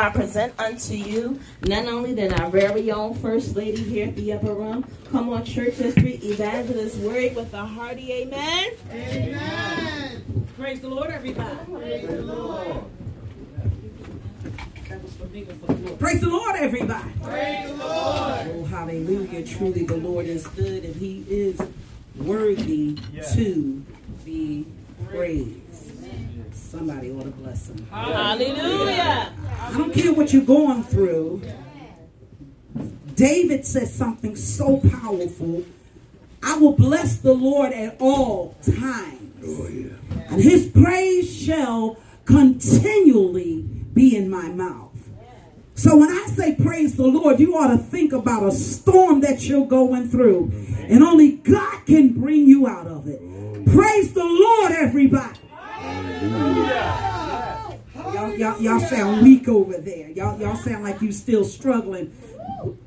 I present unto you none only than our very own First Lady here at the Upper Room. Come on, church, greet Evangelist Word with a hearty amen. Amen. Praise the Lord, everybody. Praise the Lord. Praise the Lord, everybody. Praise the Lord. Oh, hallelujah. Truly, the Lord is good and He is worthy to be praised. Somebody ought to bless Him. Hallelujah. I don't care what you're going through. David says something so powerful. I will bless the Lord at all times. Oh, yeah. And his praise shall continually be in my mouth. So when I say praise the Lord, you ought to think about a storm that you're going through. And only God can bring you out of it. Oh, praise the Lord, everybody. Y'all, y'all, y'all sound weak over there. Y'all, y'all sound like you still struggling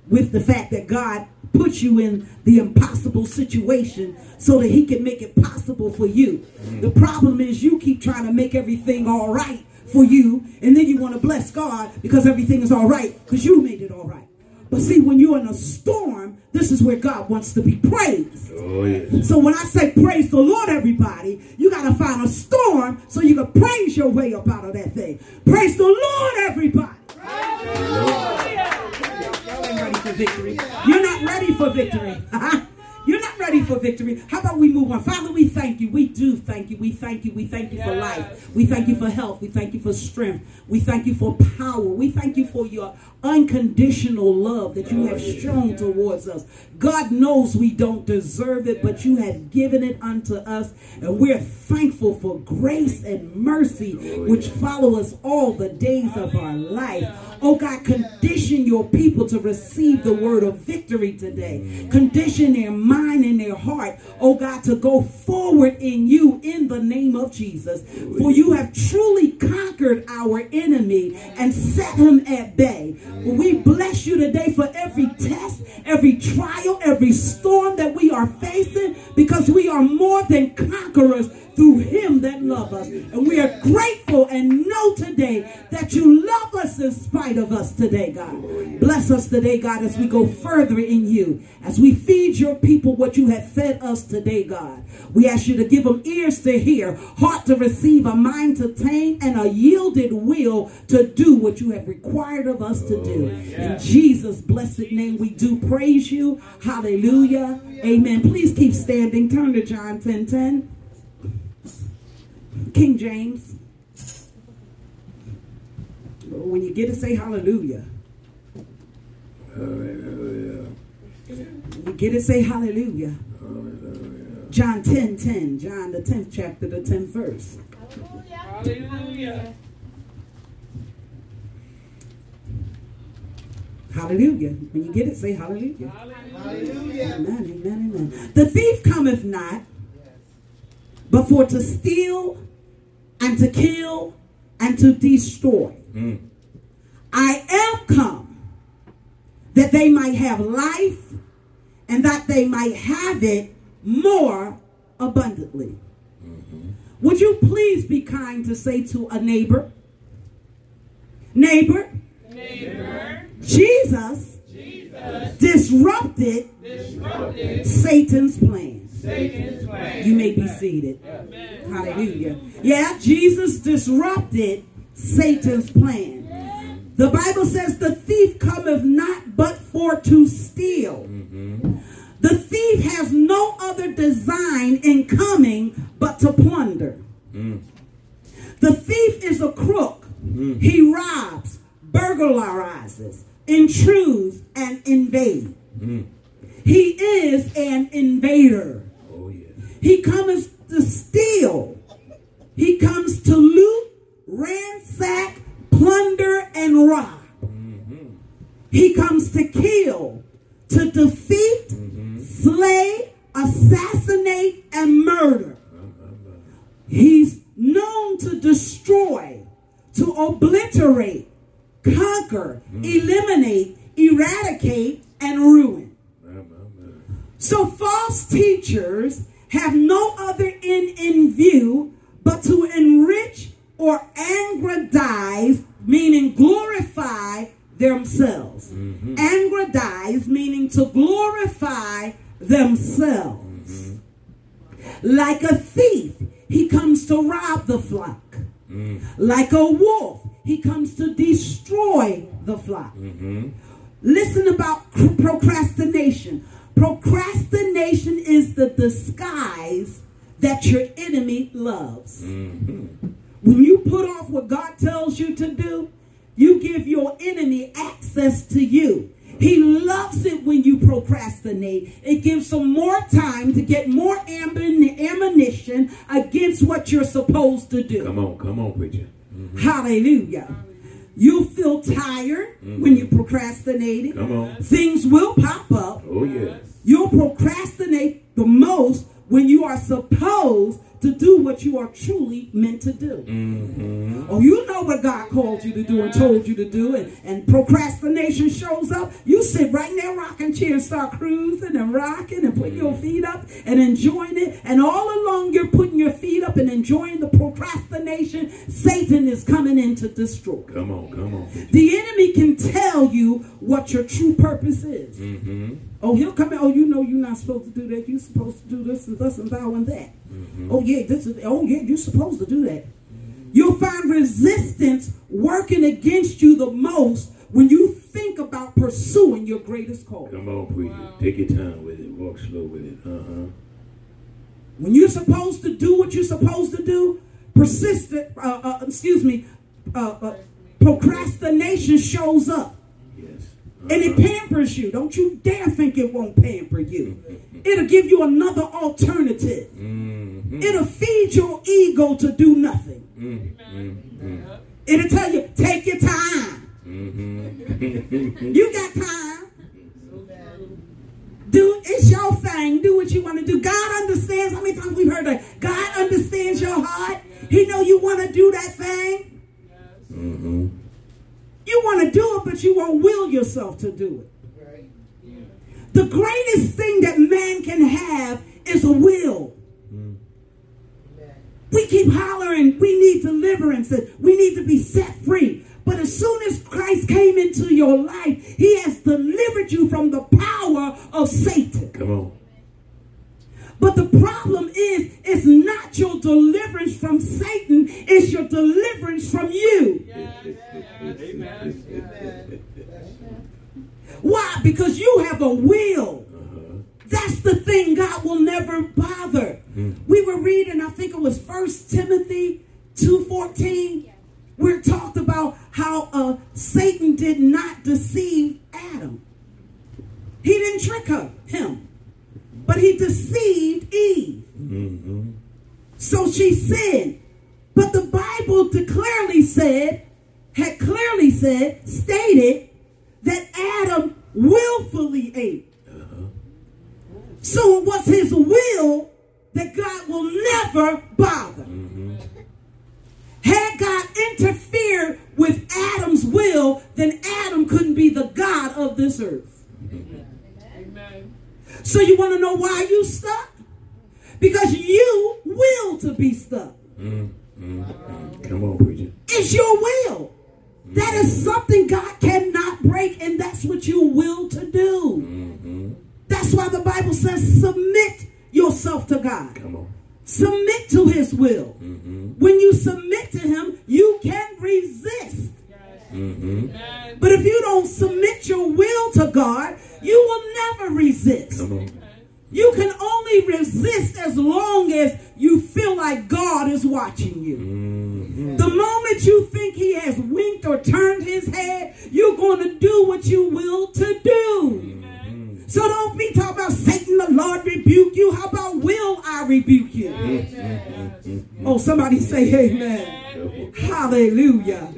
with the fact that God put you in the impossible situation so that he can make it possible for you. Mm-hmm. The problem is you keep trying to make everything all right for you, and then you want to bless God because everything is all right because you made it all right. But see, when you're in a storm, this is where God wants to be praised. Oh, yeah. So when I say praise the Lord, everybody, you got to find a storm so you can praise your way up out of that thing. Praise the Lord, everybody. Y'all ain't ready for victory. You're not ready for victory. Ready for victory. How about we move on? Father, we thank you. We do thank you. We thank you. We thank you for life. We thank you for health. We thank you for strength. We thank you for power. We thank you for your unconditional love that you have shown towards us. God knows we don't deserve it, but you have given it unto us. And we're thankful for grace and mercy which follow us all the days of our life. Oh God, condition your people to receive the word of victory today. Condition their mind and their heart, oh God, to go forward in you in the name of Jesus. For you have truly conquered our enemy and set him at bay. We bless you today for every test, every trial, every storm that we are facing because we are more than conquerors through him that love us. And we are grateful and know today that you love us in spite of us today, God. Bless us today, God, as we go further in you, as we feed your people what you have fed us today, God. We ask you to give them ears to hear, heart to receive, a mind to tame, and a yielded will to do what you have required of us to do. In Jesus' blessed name, we do praise you. Hallelujah. Amen. Please keep standing. Turn to John 10 10. King James. When you get it, say hallelujah. Hallelujah. When you get it, say hallelujah. Hallelujah. John 10 10. John, the 10th chapter, the 10th verse. Hallelujah. Hallelujah. When you get it, say hallelujah. Hallelujah. Amen, amen, amen. The thief cometh not, but for to steal and to kill and to destroy. Mm. I am come that they might have life and that they might have it more abundantly. Would you please be kind to say to a neighbor, neighbor, Neighbor. Jesus, Jesus. disrupted Disrupted Satan's plan. You may be seated. Hallelujah. Yeah, Jesus disrupted Satan's plan. The Bible says the thief cometh not but for to steal. The thief has no other design in coming but to plunder. The thief is a crook. He robs, burglarizes, intrudes, and invades. He is an invader. He comes to steal. He comes to loot, ransack, plunder, and rob. Mm-hmm. He comes to kill, to defeat, mm-hmm. slay, assassinate, and murder. Mm-hmm. He's known to destroy, to obliterate, conquer, eliminate, eradicate, and ruin. So false teachers have no other end in view but to enrich or aggrandize, meaning glorify themselves. Mm-hmm. Aggrandize, meaning to glorify themselves. Mm-hmm. Like a thief, he comes to rob the flock. Mm. Like a wolf, he comes to destroy the flock. Mm-hmm. Listen about procrastination. Procrastination is the disguise that your enemy loves. Mm-hmm. When you put off what God tells you to do, you give your enemy access to you. He loves it when you procrastinate. It gives him more time to get more ammun- ammunition against what you're supposed to do. Come on, come on, preacher. Mhm. Hallelujah. You feel tired mm-hmm. when you procrastinate. Come on. Things will pop up. Oh, yeah. You'll procrastinate the most when you are supposed to do what you are truly meant to do. Mm-hmm. Oh, you know what God called you to do and told you to do, and, and procrastination shows up. You sit right in that rocking chair and start cruising and rocking and putting your feet up and enjoying it. And all along you're putting your feet up and enjoying the procrastination. Satan is coming in to destroy. Come on, come on. The enemy can tell you what your true purpose is. Mm-hmm. Oh, he'll come in. Oh, you know you're not supposed to do that. You're supposed to do this and this and thou and that. Oh yeah, this is. Oh yeah, you're supposed to do that. You'll find resistance working against you the most when you think about pursuing your greatest call. Come on, preacher. Take your time with it. Walk slow with it. Uh-huh. When you're supposed to do what you're supposed to do, persistent. Uh, uh, excuse me. Uh, uh, procrastination shows up. And it pampers you. Don't you dare think it won't pamper you. It'll give you another alternative. Mm-hmm. It'll feed your ego to do nothing. Mm-hmm. It'll tell you, take your time. Mm-hmm. You got time. Do it's your thing. Do what you want to do. God understands. How many times we've heard that? God understands your heart. He know you want to do that thing. Want to do it, but you won't will yourself to do it. The greatest thing that man can have is a will. We keep hollering, we need deliverance, we need to be set free. But as soon as Christ came into your life, he has delivered you from the power of Satan. Come on. But the problem is, it's not your deliverance from Satan, it's your deliverance from you. Why? Because you have a will. That's the thing God will never bother. We were reading, I think it was First Timothy 2.14, where it talked about how uh, Satan did not deceive Adam. He didn't trick her, him, but he deceived Eve. Mm-hmm. So she sinned. But the Bible clearly said, had clearly said, stated that Adam willfully ate. So it was his will that God will never bother. Had God interfered with Adam's will, then Adam couldn't be the God of this earth. Amen. So you want to know why you stuck? Because you will to be stuck. Mm-hmm. Come on, preacher. It's your will. That is something God cannot break, and that's what you will to do. Mm-hmm. That's why the Bible says, submit yourself to God. Come on. Submit to his will. Mm-hmm. When you submit to him, you can resist. Mm-hmm. But if you don't submit your will to God, you will never resist. You can only resist as long as you feel like God is watching you. Mm-hmm. The moment you think he has winked or turned his head, you're going to do what you will to do. So don't be talking about Satan, the Lord rebuke you. How about will I rebuke you? Oh, somebody say amen. Hallelujah.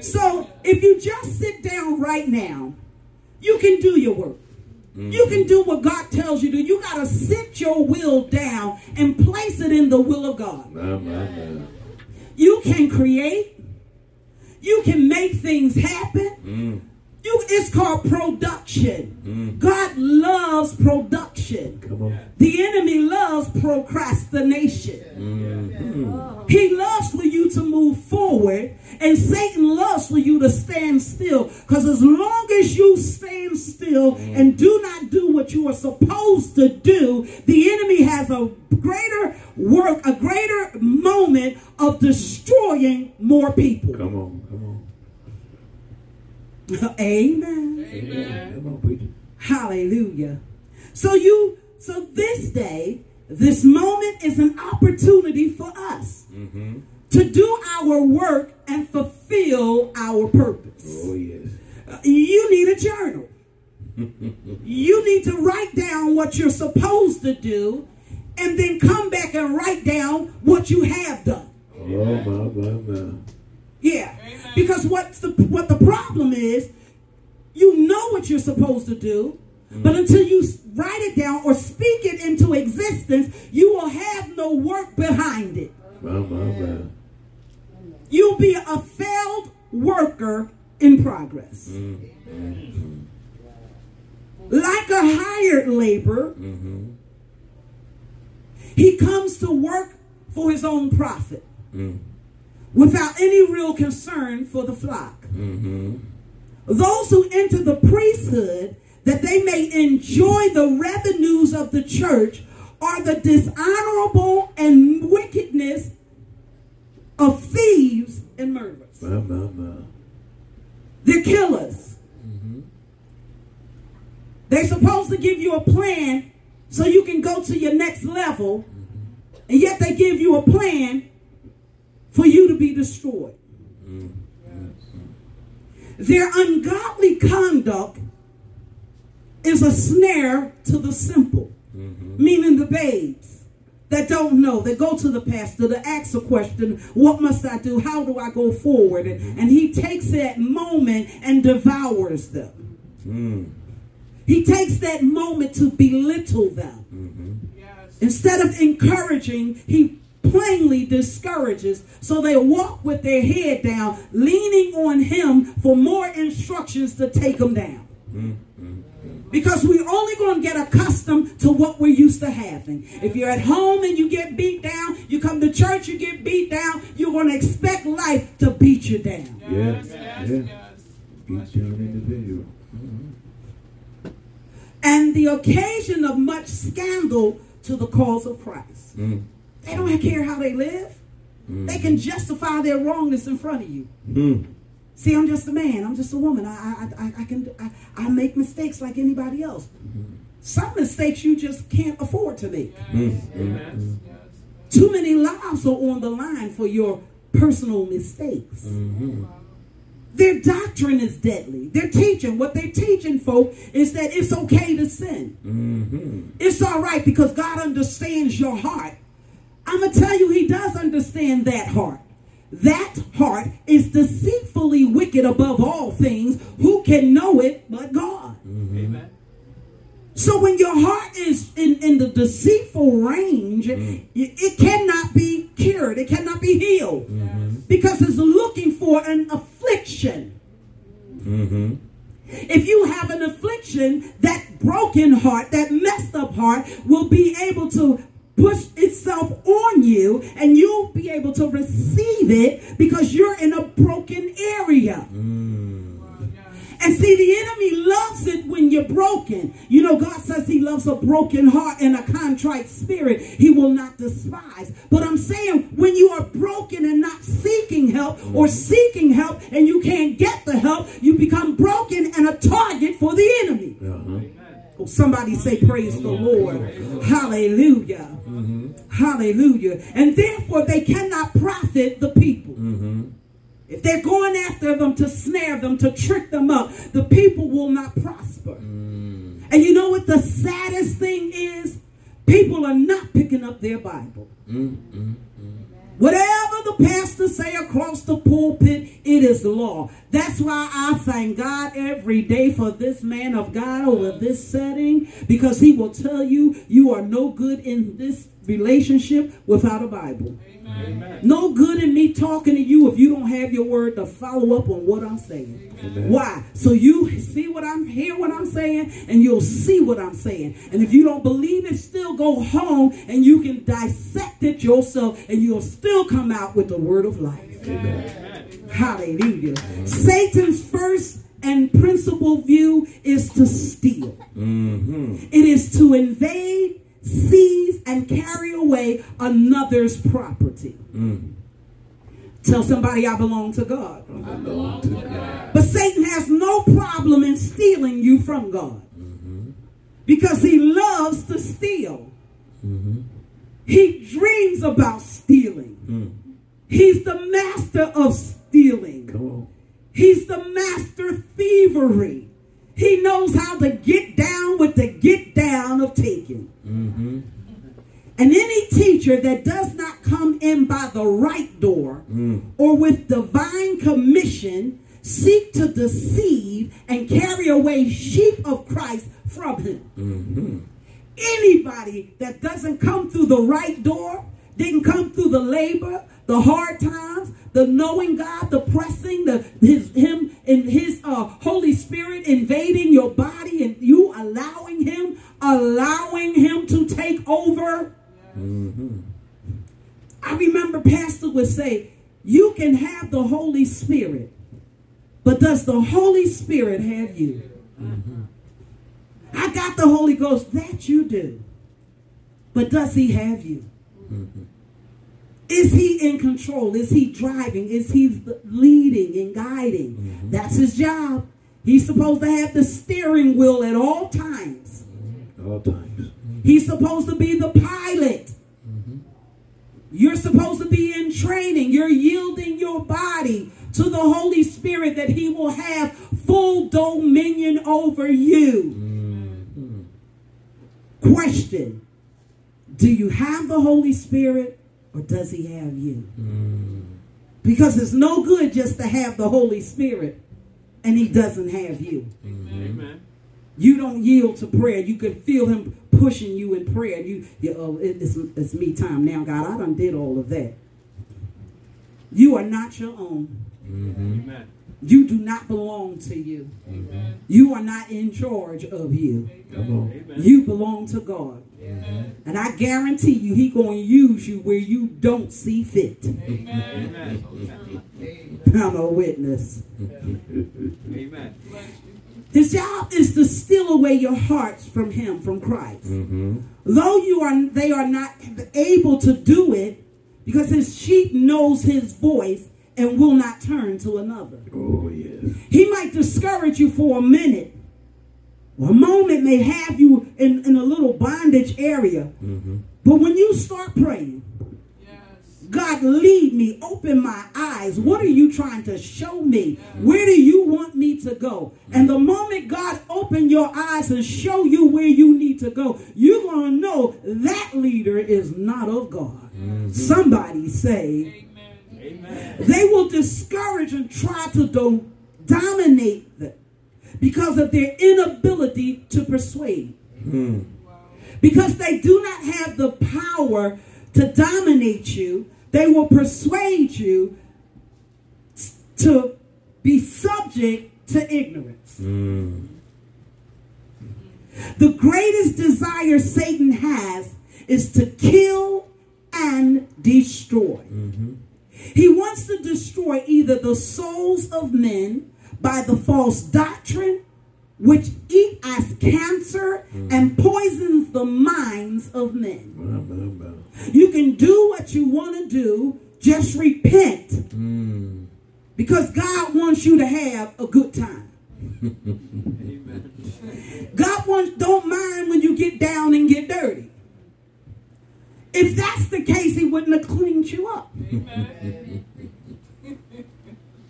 So if you just sit down right now, you can do your work. You can do what God tells you to. You got to sit your will down and place it in the will of God. You can create. You can make things happen. Mm. You, it's called production. Mm. God loves production. The enemy loves procrastination. Mm-hmm. He loves for you to move forward, and Satan loves for you to stand still. Because as long as you stand still and do not do what you are supposed to do, the enemy has a greater work, a greater moment of destroying more people. Come on, come on. Amen. Amen. Come on, preacher. Hallelujah. So you so this day, this moment is an opportunity for us Mm-hmm. to do our work and fulfill our purpose. Oh, yes. Uh, You need a journal. you need to write down what you're supposed to do and then come back and write down what you have done. Oh, my, my, my. Yeah. Because what's the what the problem is, you know what you're supposed to do, but until you write it down or speak it into existence, you will have no work behind it. You'll be a failed worker in progress. Like a hired laborer, Mm-hmm. he comes to work for his own profit Mm. Without any real concern for the flock. Mm-hmm. Those who enter the priesthood that they may enjoy the revenues of the church are the dishonorable and wickedness of thieves and murderers. My, my, my. They're killers. They're supposed to give you a plan so you can go to your next level, and yet they give you a plan for you to be destroyed. Their ungodly conduct is a snare to the simple, meaning the babes that don't know, They go to the pastor to ask a question, what must I do? How do I go forward? And, and he takes that moment and devours them. Mm. He takes that moment to belittle them. Yes. Instead of encouraging, he plainly discourages. So they walk with their head down, leaning on him for more instructions to take them down. Because we're only going to get accustomed to what we're used to having. If you're at home and you get beat down, you come to church, you get beat down, you're going to expect life to beat you down. Yes, Yeah, yes, yeah. yes. Each young individual. And the occasion of much scandal to the cause of Christ. Mm. They don't care how they live. They can justify their wrongness in front of you. Mm. See, I'm just a man. I'm just a woman. I, I, I, I can, I, I make mistakes like anybody else. Some mistakes you just can't afford to make. Yes, yes, yes. Too many lives are on the line for your personal mistakes. Mm-hmm. Their doctrine is deadly. They're teaching. What they're teaching, folk, is that it's okay to sin. Mm-hmm. It's all right because God understands your heart. I'm going to tell you, He does understand that heart. That heart is deceitfully wicked above all things. Who can know it but God? Mm-hmm. Amen. So when your heart is in, in the deceitful range, mm. it, it cannot be cured. It cannot be healed mm-hmm. because it's looking for an affliction. Mm-hmm. If you have an affliction, that broken heart, that messed up heart will be able to push itself on you and you'll be able to receive it because you're in a broken area. And see, the enemy loves it when you're broken. You know, God says he loves a broken heart and a contrite spirit. He will not despise. But I'm saying when you are broken and not seeking help or seeking help and you can't get the help, you become broken and a target for the enemy. Uh-huh. Somebody say praise the Lord. Hallelujah. Hallelujah. And therefore they cannot profit the people. If they're going after them to snare them, to trick them up, the people will not prosper. And you know what the saddest thing is? People are not picking up their Bible. Whatever the pastor say across the pulpit, it is law. That's why I thank God every day for this man of God over this setting because he will tell you you are no good in this relationship without a Bible. Amen. No good in me talking to you if you don't have your word to follow up on what I'm saying. Amen. Why? So you see what I'm hear what I'm saying, and you'll see what I'm saying. And if you don't believe it, still go home and you can dissect it yourself, and you'll still come out with the word of life. Amen. Hallelujah. Satan's first and principal view is to steal. Mm-hmm. It is to invade, seize, and carry away another's property. Mm. Tell somebody I belong to God. I belong to God. But Satan has no problem in stealing you from God because he loves to steal. Mm-hmm. He dreams about stealing. Mm. He's the master of stealing. He's the master thievery. He knows how to get down with the get down of taking. Mm-hmm. And any teacher that does not come in by the right door Mm. or with divine commission seek to deceive and carry away sheep of Christ from him. Mm-hmm. Anybody that doesn't come through the right door, didn't come through the labor, the hard times, the knowing God, the pressing, the his him and his uh, Holy Spirit invading your body and you allowing him, allowing him to take over. Mm-hmm. I remember Pastor would say, You can have the Holy Spirit, but does the Holy Spirit have you? I got the Holy Ghost. That you do. But does he have you? Mm-hmm. Is he in control? Is he driving? Is he leading and guiding? Mm-hmm. That's his job. He's supposed to have the steering wheel at all times. All times. He's supposed to be the pilot. Mm-hmm. You're supposed to be in training. You're yielding your body to the Holy Spirit that He will have full dominion over you. Mm-hmm. Question Do you have the Holy Spirit or does He have you? Mm. Because it's no good just to have the Holy Spirit and He doesn't have you. Amen. You don't yield to prayer. You can feel him pushing you in prayer. You, you oh, it- it's, it's me time now, God. I done did all of that. You are not your own. Mm-hmm. Amen. You do not belong to you. You are not in charge of you. Amen. You belong to God. And I guarantee you, he going to use you where you don't see fit. Amen. I'm a witness. Amen. His job is to steal away your hearts from him, from Christ. Mm-hmm. though you are they are not able to do it because his sheep knows his voice and will not turn to another Oh, yes. he might discourage you for a minute a moment may have you in, in a little bondage area Mm-hmm. but when you start praying God, lead me, open my eyes. What are you trying to show me? Where do you want me to go? And the moment God open your eyes and show you where you need to go, you're going to know that leader is not of God. Somebody say, They will discourage and try to do, dominate them because of their inability to persuade. Mm. Because they do not have the power to dominate you, they will persuade you to be subject to ignorance. Mm. The greatest desire Satan has is to kill and destroy. Mm-hmm. He wants to destroy either the souls of men by the false doctrine, which eat as cancer and poisons the minds of men. You can do what you want to do, just repent Mm. because God wants you to have a good time. Amen. God wants don't mind when you get down and get dirty. If that's the case, he wouldn't have cleaned you up.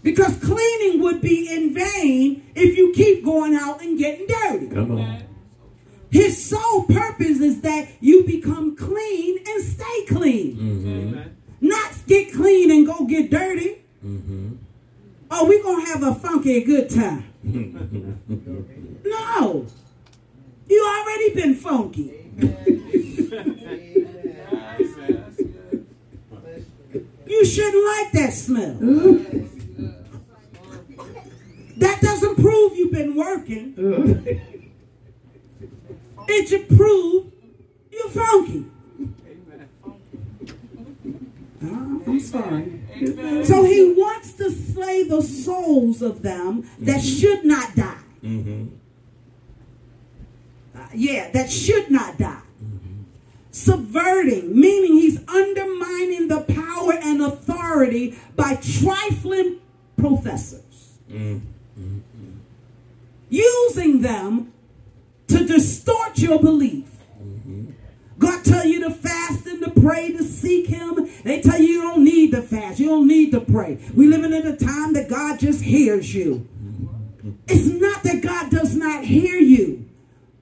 Because cleaning would be in vain if you keep going out and getting dirty. Come on. His sole purpose is that you become clean and stay clean. Mm-hmm. Not get clean and go get dirty. Mm-hmm. Oh, we're going to have a funky good time. No. You already been funky. You shouldn't like that smell. That doesn't prove you've been working. It should prove you're funky. Oh, I'm sorry. So he wants to slay the souls of them that should not die. Mm-hmm. Uh, yeah, that should not die. Subverting, meaning he's undermining the power and authority by trifling professors, using them to distort your belief. God tell you to fast and to pray to seek him. They tell you you don't need to fast. You don't need to pray. We living in a time that God just hears you. It's not that God does not hear you,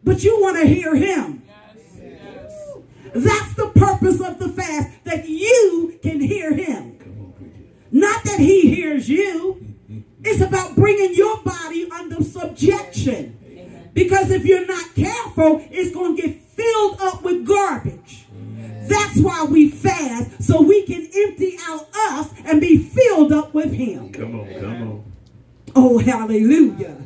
but you want to hear him. That's the purpose of the fast, that you can hear him. Not that he hears you. It's about bringing your body under subjection. Because if you're not careful, it's going to get filled up with garbage. That's why we fast, so we can empty out us and be filled up with him. Come on, come on. Oh, hallelujah.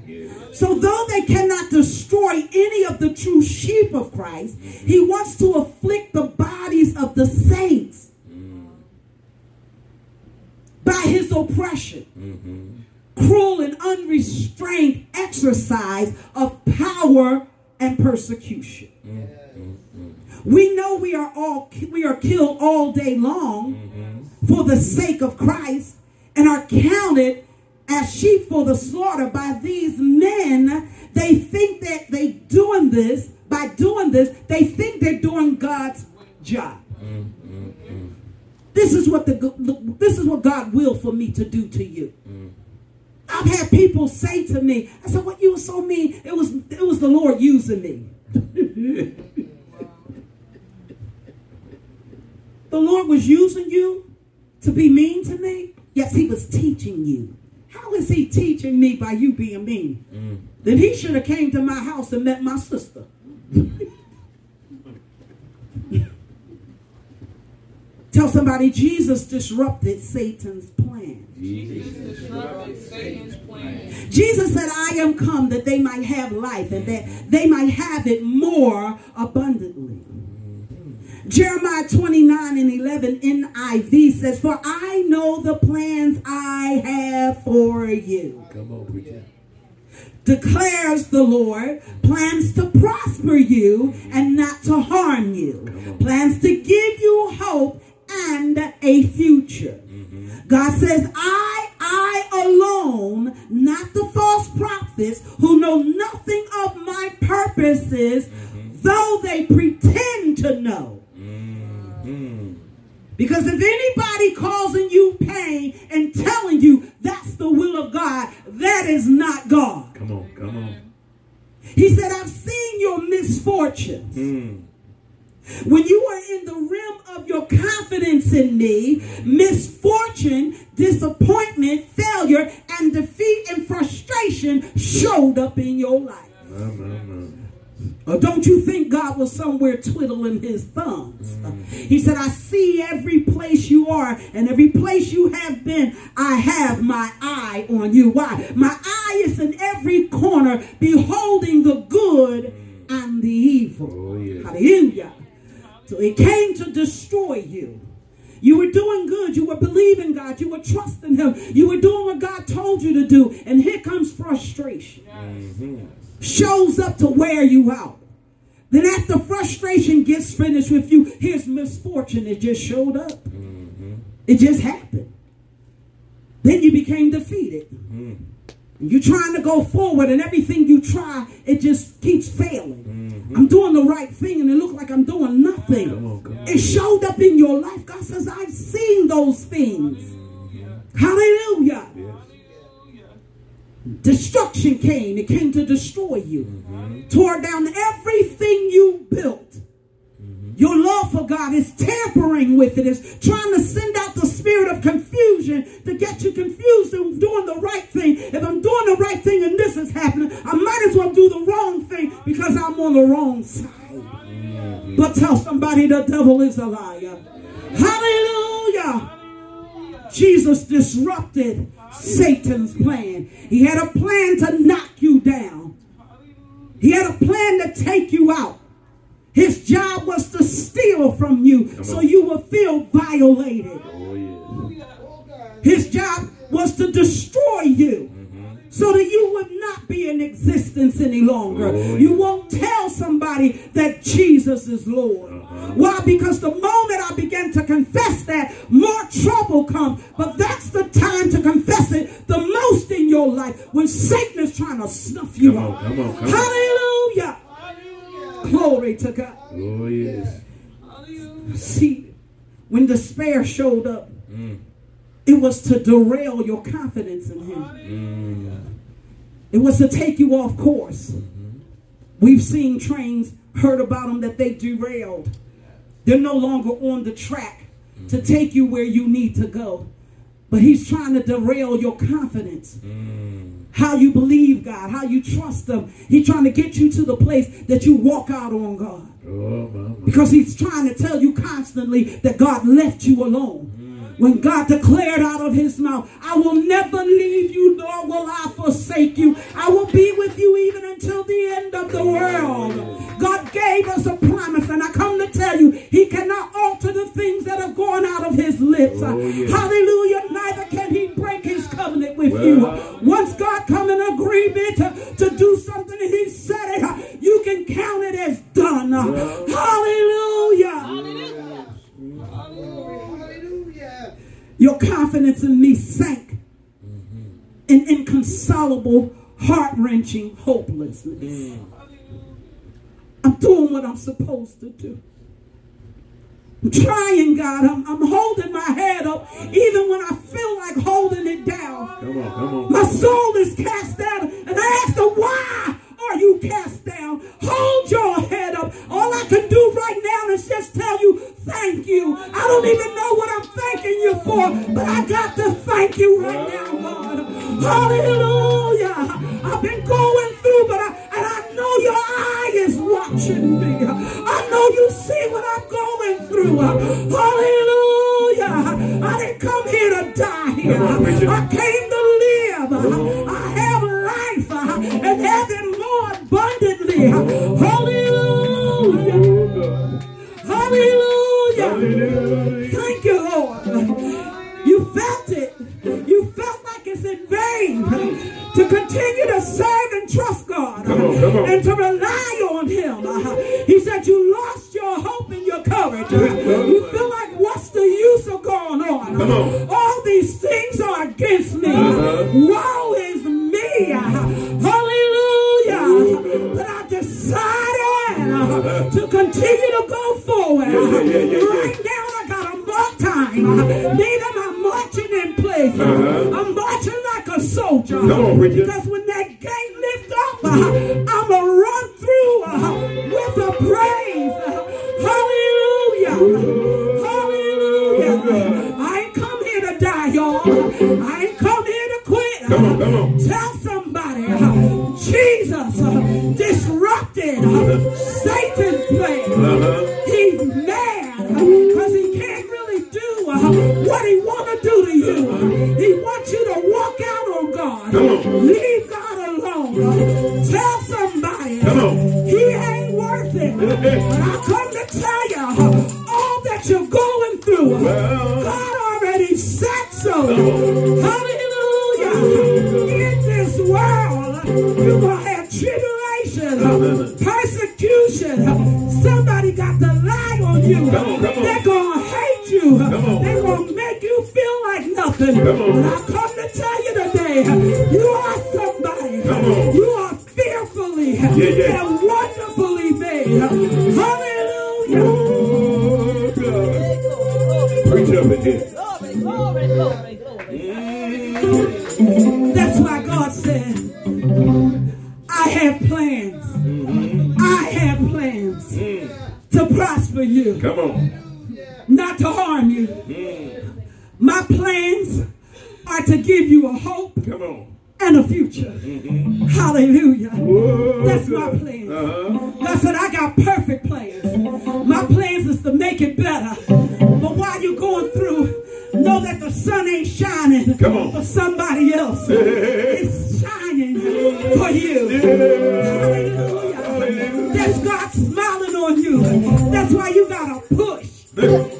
So, though they cannot destroy any of the true sheep of Christ, he mm-hmm. wants to afflict the bodies of the saints mm. by his oppression, mm-hmm. cruel and unrestrained exercise of power and persecution. Mm-hmm. We know we are all we are killed all day long for the sake of Christ and are counted as sheep for the slaughter by these men. They think that they doing this by doing this. They think they're doing God's job. This is what the this is what God will for me to do to you. I've had people say to me, I said, "What you were so mean? It was it was the Lord using me." the Lord was using you to be mean to me. Yes, He was teaching you. How is He teaching me by you being mean? Mm. Then He should have came to my house and met my sister. Tell somebody Jesus disrupted Satan's plan. Jesus. disrupted Satan's plan. Jesus said, I am come that they might have life and that they might have it more abundantly. Jeremiah 29 and 11 NIV says, For I know the plans I have for you, Come on, preacher. declares the Lord, plans to prosper you and not to harm you, plans to give you hope and a future. Mm-hmm. God says, I misfortune. It just showed up. It just happened. Then you became defeated. Mm-hmm. You're trying to go forward, and everything you try, it just keeps failing. Mm-hmm. I'm doing the right thing, and it looks like I'm doing nothing. On. It showed up in your life. God says, I've seen those things. Hallelujah. Destruction came. It came to destroy you. Mm-hmm. Tore down everything you built. Your love for God is tampering with it. It's trying to send out the spirit of confusion to get you confused and doing the right thing. If I'm doing the right thing and this is happening, I might as well do the wrong thing because I'm on the wrong side. But tell somebody the devil is a liar. Hallelujah. Jesus disrupted Satan's plan. He had a plan to knock you down. He had a plan to take you out. His job was to steal from you so you would feel violated. Oh, yeah. His job was to destroy you mm-hmm. so that you would not be in existence any longer. Oh, yeah. You won't tell somebody that Jesus is Lord. Uh-huh. Why? Because the moment I begin to confess that, more trouble comes. But that's the time to confess it the most in your life when Satan is trying to snuff you Come on, out. come on, come on. Hallelujah. Glory to God. Oh, yes. See, when despair showed up, it was to derail your confidence in Him. Mm. It was to take you off course. Mm-hmm. We've seen trains, heard about them that they derailed. They're no longer on the track to mm. take you where you need to go. But He's trying to derail your confidence. Mm. How you believe God, how you trust Him. He's trying to get you to the place that you walk out on God. Oh. Because he's trying to tell you constantly that God left you alone. When God declared out of his mouth, I will never leave you, nor will I forsake you. I will be with you even until the end of the world. God gave us a promise, and I come to tell you, he cannot alter the things that are going out of his lips. Oh, yeah. Hallelujah. Neither can he break his covenant with Well. you. Once God come in agreement to, to do something he said it, you can count it as done. Hallelujah. Hallelujah. Your confidence in me sank in inconsolable, heart wrenching hopelessness. Mm. I'm doing what I'm supposed to do. I'm trying, God. I'm, I'm holding my head up even when I feel like holding it down. Come on, come on. My soul is cast down. And I ask them, why are you cast down? Hold your head up. All I can do right now is just tell you, thank you. I don't even but I got to thank you right now, God. Hallelujah. Satan's plan. It's shining for you. That's God smiling on you. That's why you gotta push.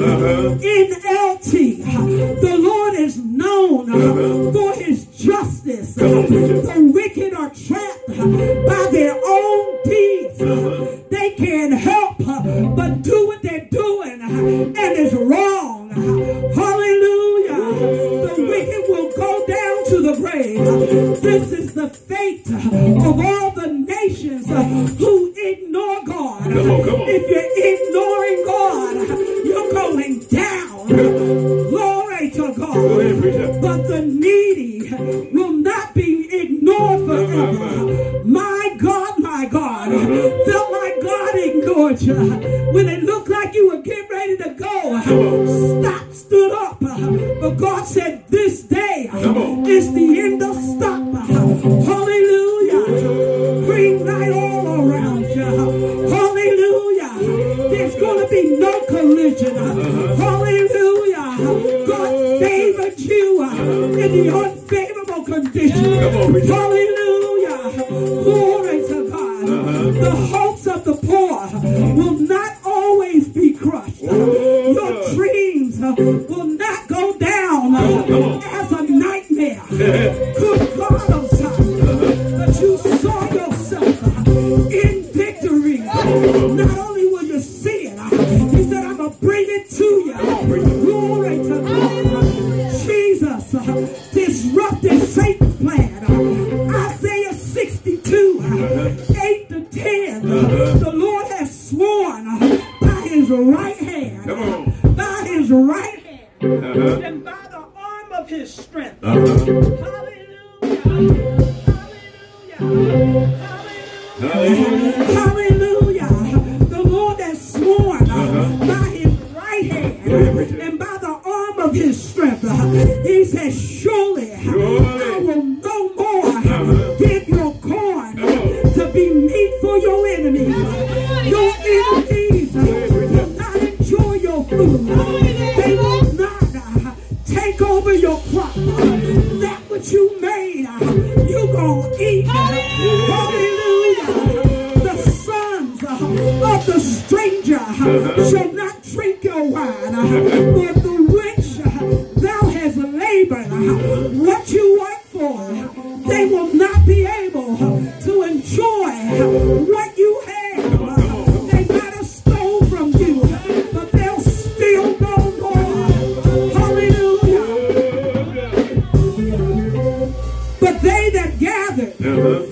Uh-huh. But they that gathered, Uh-huh.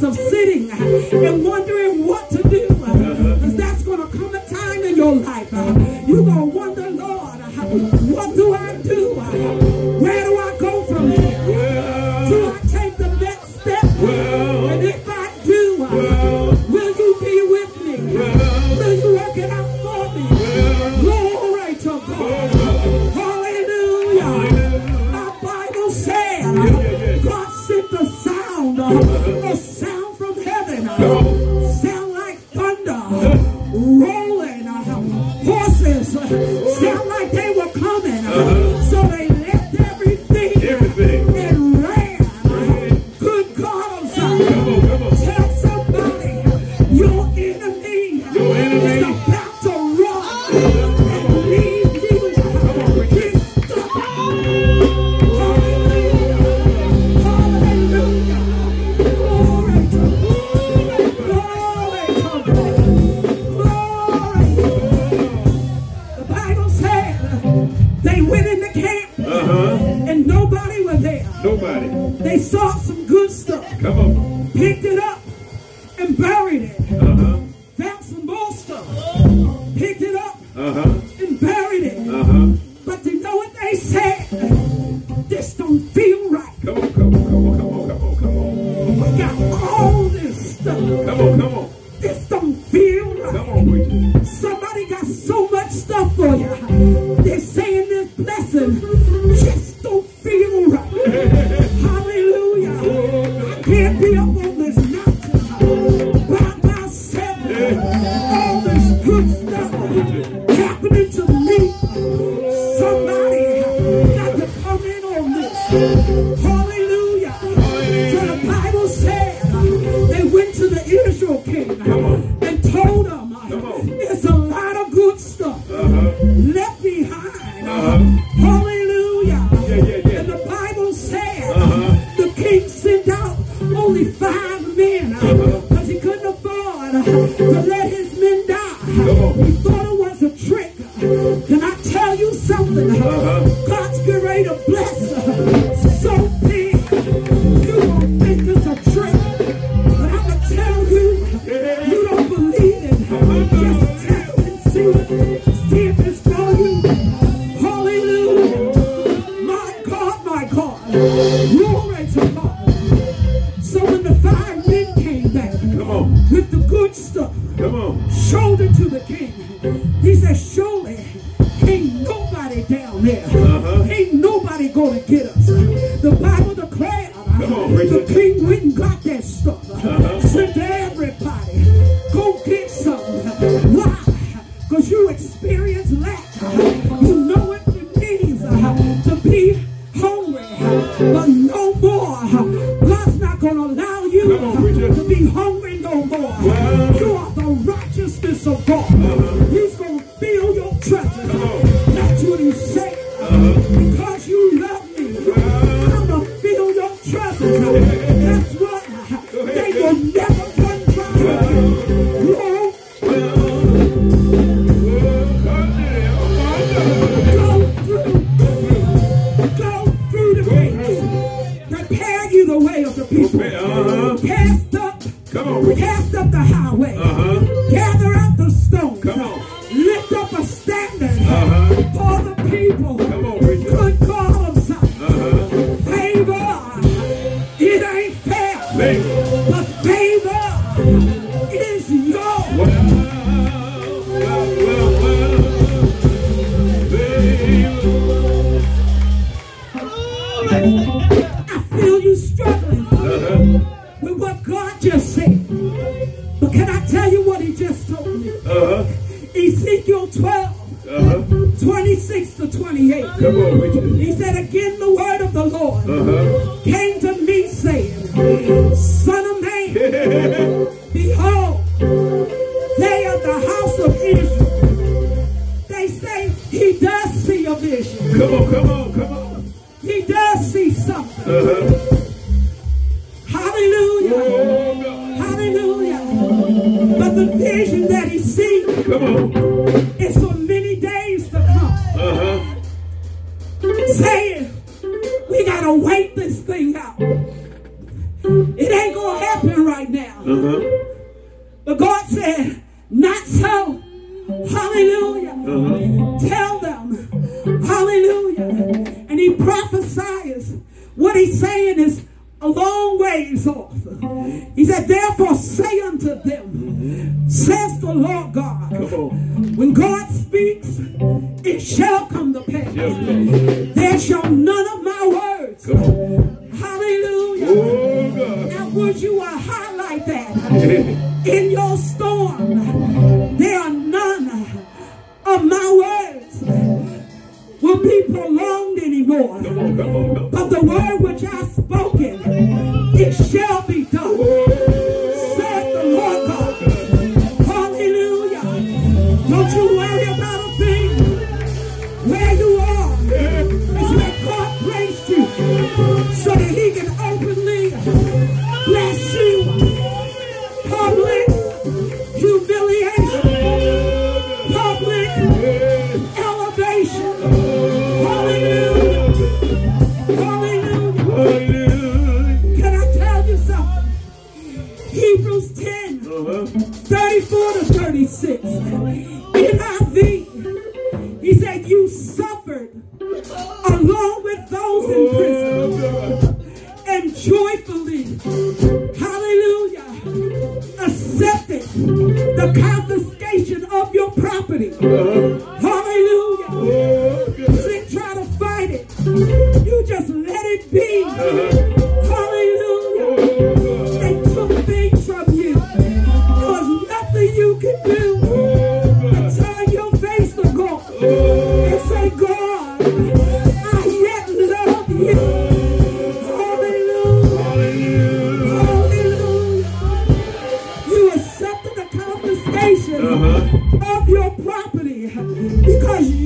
place of sitting and wondering this don't feel said, surely ain't nobody down there. Uh -huh. Ain't nobody going to get Uh-huh. Ezekiel 12. Uh -huh. 26 to 28. Come on, He said, again, the word of the Lord uh -huh. came the word which I've spoken, it shall be because